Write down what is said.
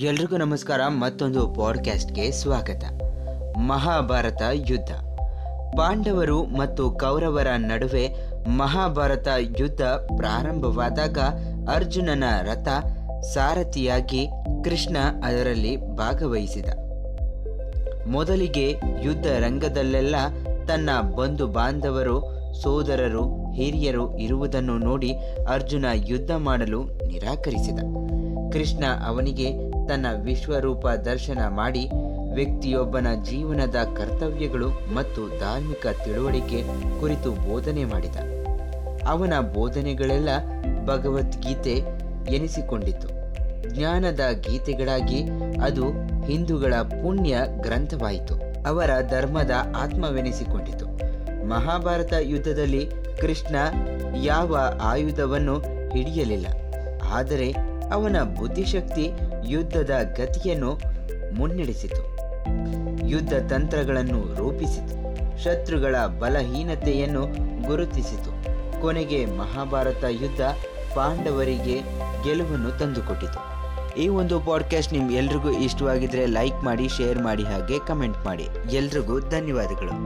ಎಲ್ರಿಗೂ ನಮಸ್ಕಾರ, ಮತ್ತೊಂದು ಪಾಡ್ಕ್ಯಾಸ್ಟ್ಗೆ ಸ್ವಾಗತ. ಮಹಾಭಾರತ ಯುದ್ಧ. ಪಾಂಡವರು ಮತ್ತು ಕೌರವರ ನಡುವೆ ಮಹಾಭಾರತ ಯುದ್ಧ ಪ್ರಾರಂಭವಾದಾಗ ಅರ್ಜುನನ ರಥ ಸಾರಥಿಯಾಗಿ ಕೃಷ್ಣ ಅದರಲ್ಲಿ ಭಾಗವಹಿಸಿದ. ಮೊದಲಿಗೆ ಯುದ್ಧ ರಂಗದಲ್ಲೆಲ್ಲ ತನ್ನ ಬಂಧು ಬಾಂಧವರು, ಸೋದರರು, ಹಿರಿಯರು ಇರುವುದನ್ನು ನೋಡಿ ಅರ್ಜುನ ಯುದ್ಧ ಮಾಡಲು ನಿರಾಕರಿಸಿದ. ಕೃಷ್ಣ ಅವನಿಗೆ ತನ್ನ ವಿಶ್ವರೂಪ ದರ್ಶನ ಮಾಡಿ ವ್ಯಕ್ತಿಯೊಬ್ಬನ ಜೀವನದ ಕರ್ತವ್ಯಗಳು ಮತ್ತು ಧಾರ್ಮಿಕ ತಿಳುವಳಿಕೆ ಕುರಿತು ಬೋಧನೆ ಮಾಡಿದ. ಅವನ ಬೋಧನೆಗಳೆಲ್ಲ ಭಗವದ್ಗೀತೆ ಎನಿಸಿಕೊಂಡಿತು. ಜ್ಞಾನದ ಗೀತೆಗಳಾಗಿ ಅದು ಹಿಂದೂಗಳ ಪುಣ್ಯ ಗ್ರಂಥವಾಯಿತು. ಅವರ ಧರ್ಮದ ಆತ್ಮವೆನಿಸಿಕೊಂಡಿತು. ಮಹಾಭಾರತ ಯುದ್ಧದಲ್ಲಿ ಕೃಷ್ಣ ಯಾವ ಆಯುಧವನ್ನು ಹಿಡಿಯಲಿಲ್ಲ. ಆದರೆ ಅವನ ಬುದ್ಧಿಶಕ್ತಿ ಯುದ್ಧದ ಗತಿಯನ್ನು ಮುನ್ನಡೆಸಿತು. ಯುದ್ಧ ತಂತ್ರಗಳನ್ನು ರೂಪಿಸಿತು. ಶತ್ರುಗಳ ಬಲಹೀನತೆಯನ್ನು ಗುರುತಿಸಿತು. ಕೊನೆಗೆ ಮಹಾಭಾರತ ಯುದ್ಧ ಪಾಂಡವರಿಗೆ ಗೆಲುವನ್ನು ತಂದುಕೊಟ್ಟಿತು. ಈ ಒಂದು ಪಾಡ್ಕಾಸ್ಟ್ ನಿಮ್ಗೆ ಎಲ್ರಿಗೂ ಇಷ್ಟವಾಗಿದ್ರೆ ಲೈಕ್ ಮಾಡಿ ಶೇರ್ ಮಾಡಿ ಹಾಗೆ ಕಮೆಂಟ್ ಮಾಡಿ. ಎಲ್ರಿಗೂ ಧನ್ಯವಾದಗಳು.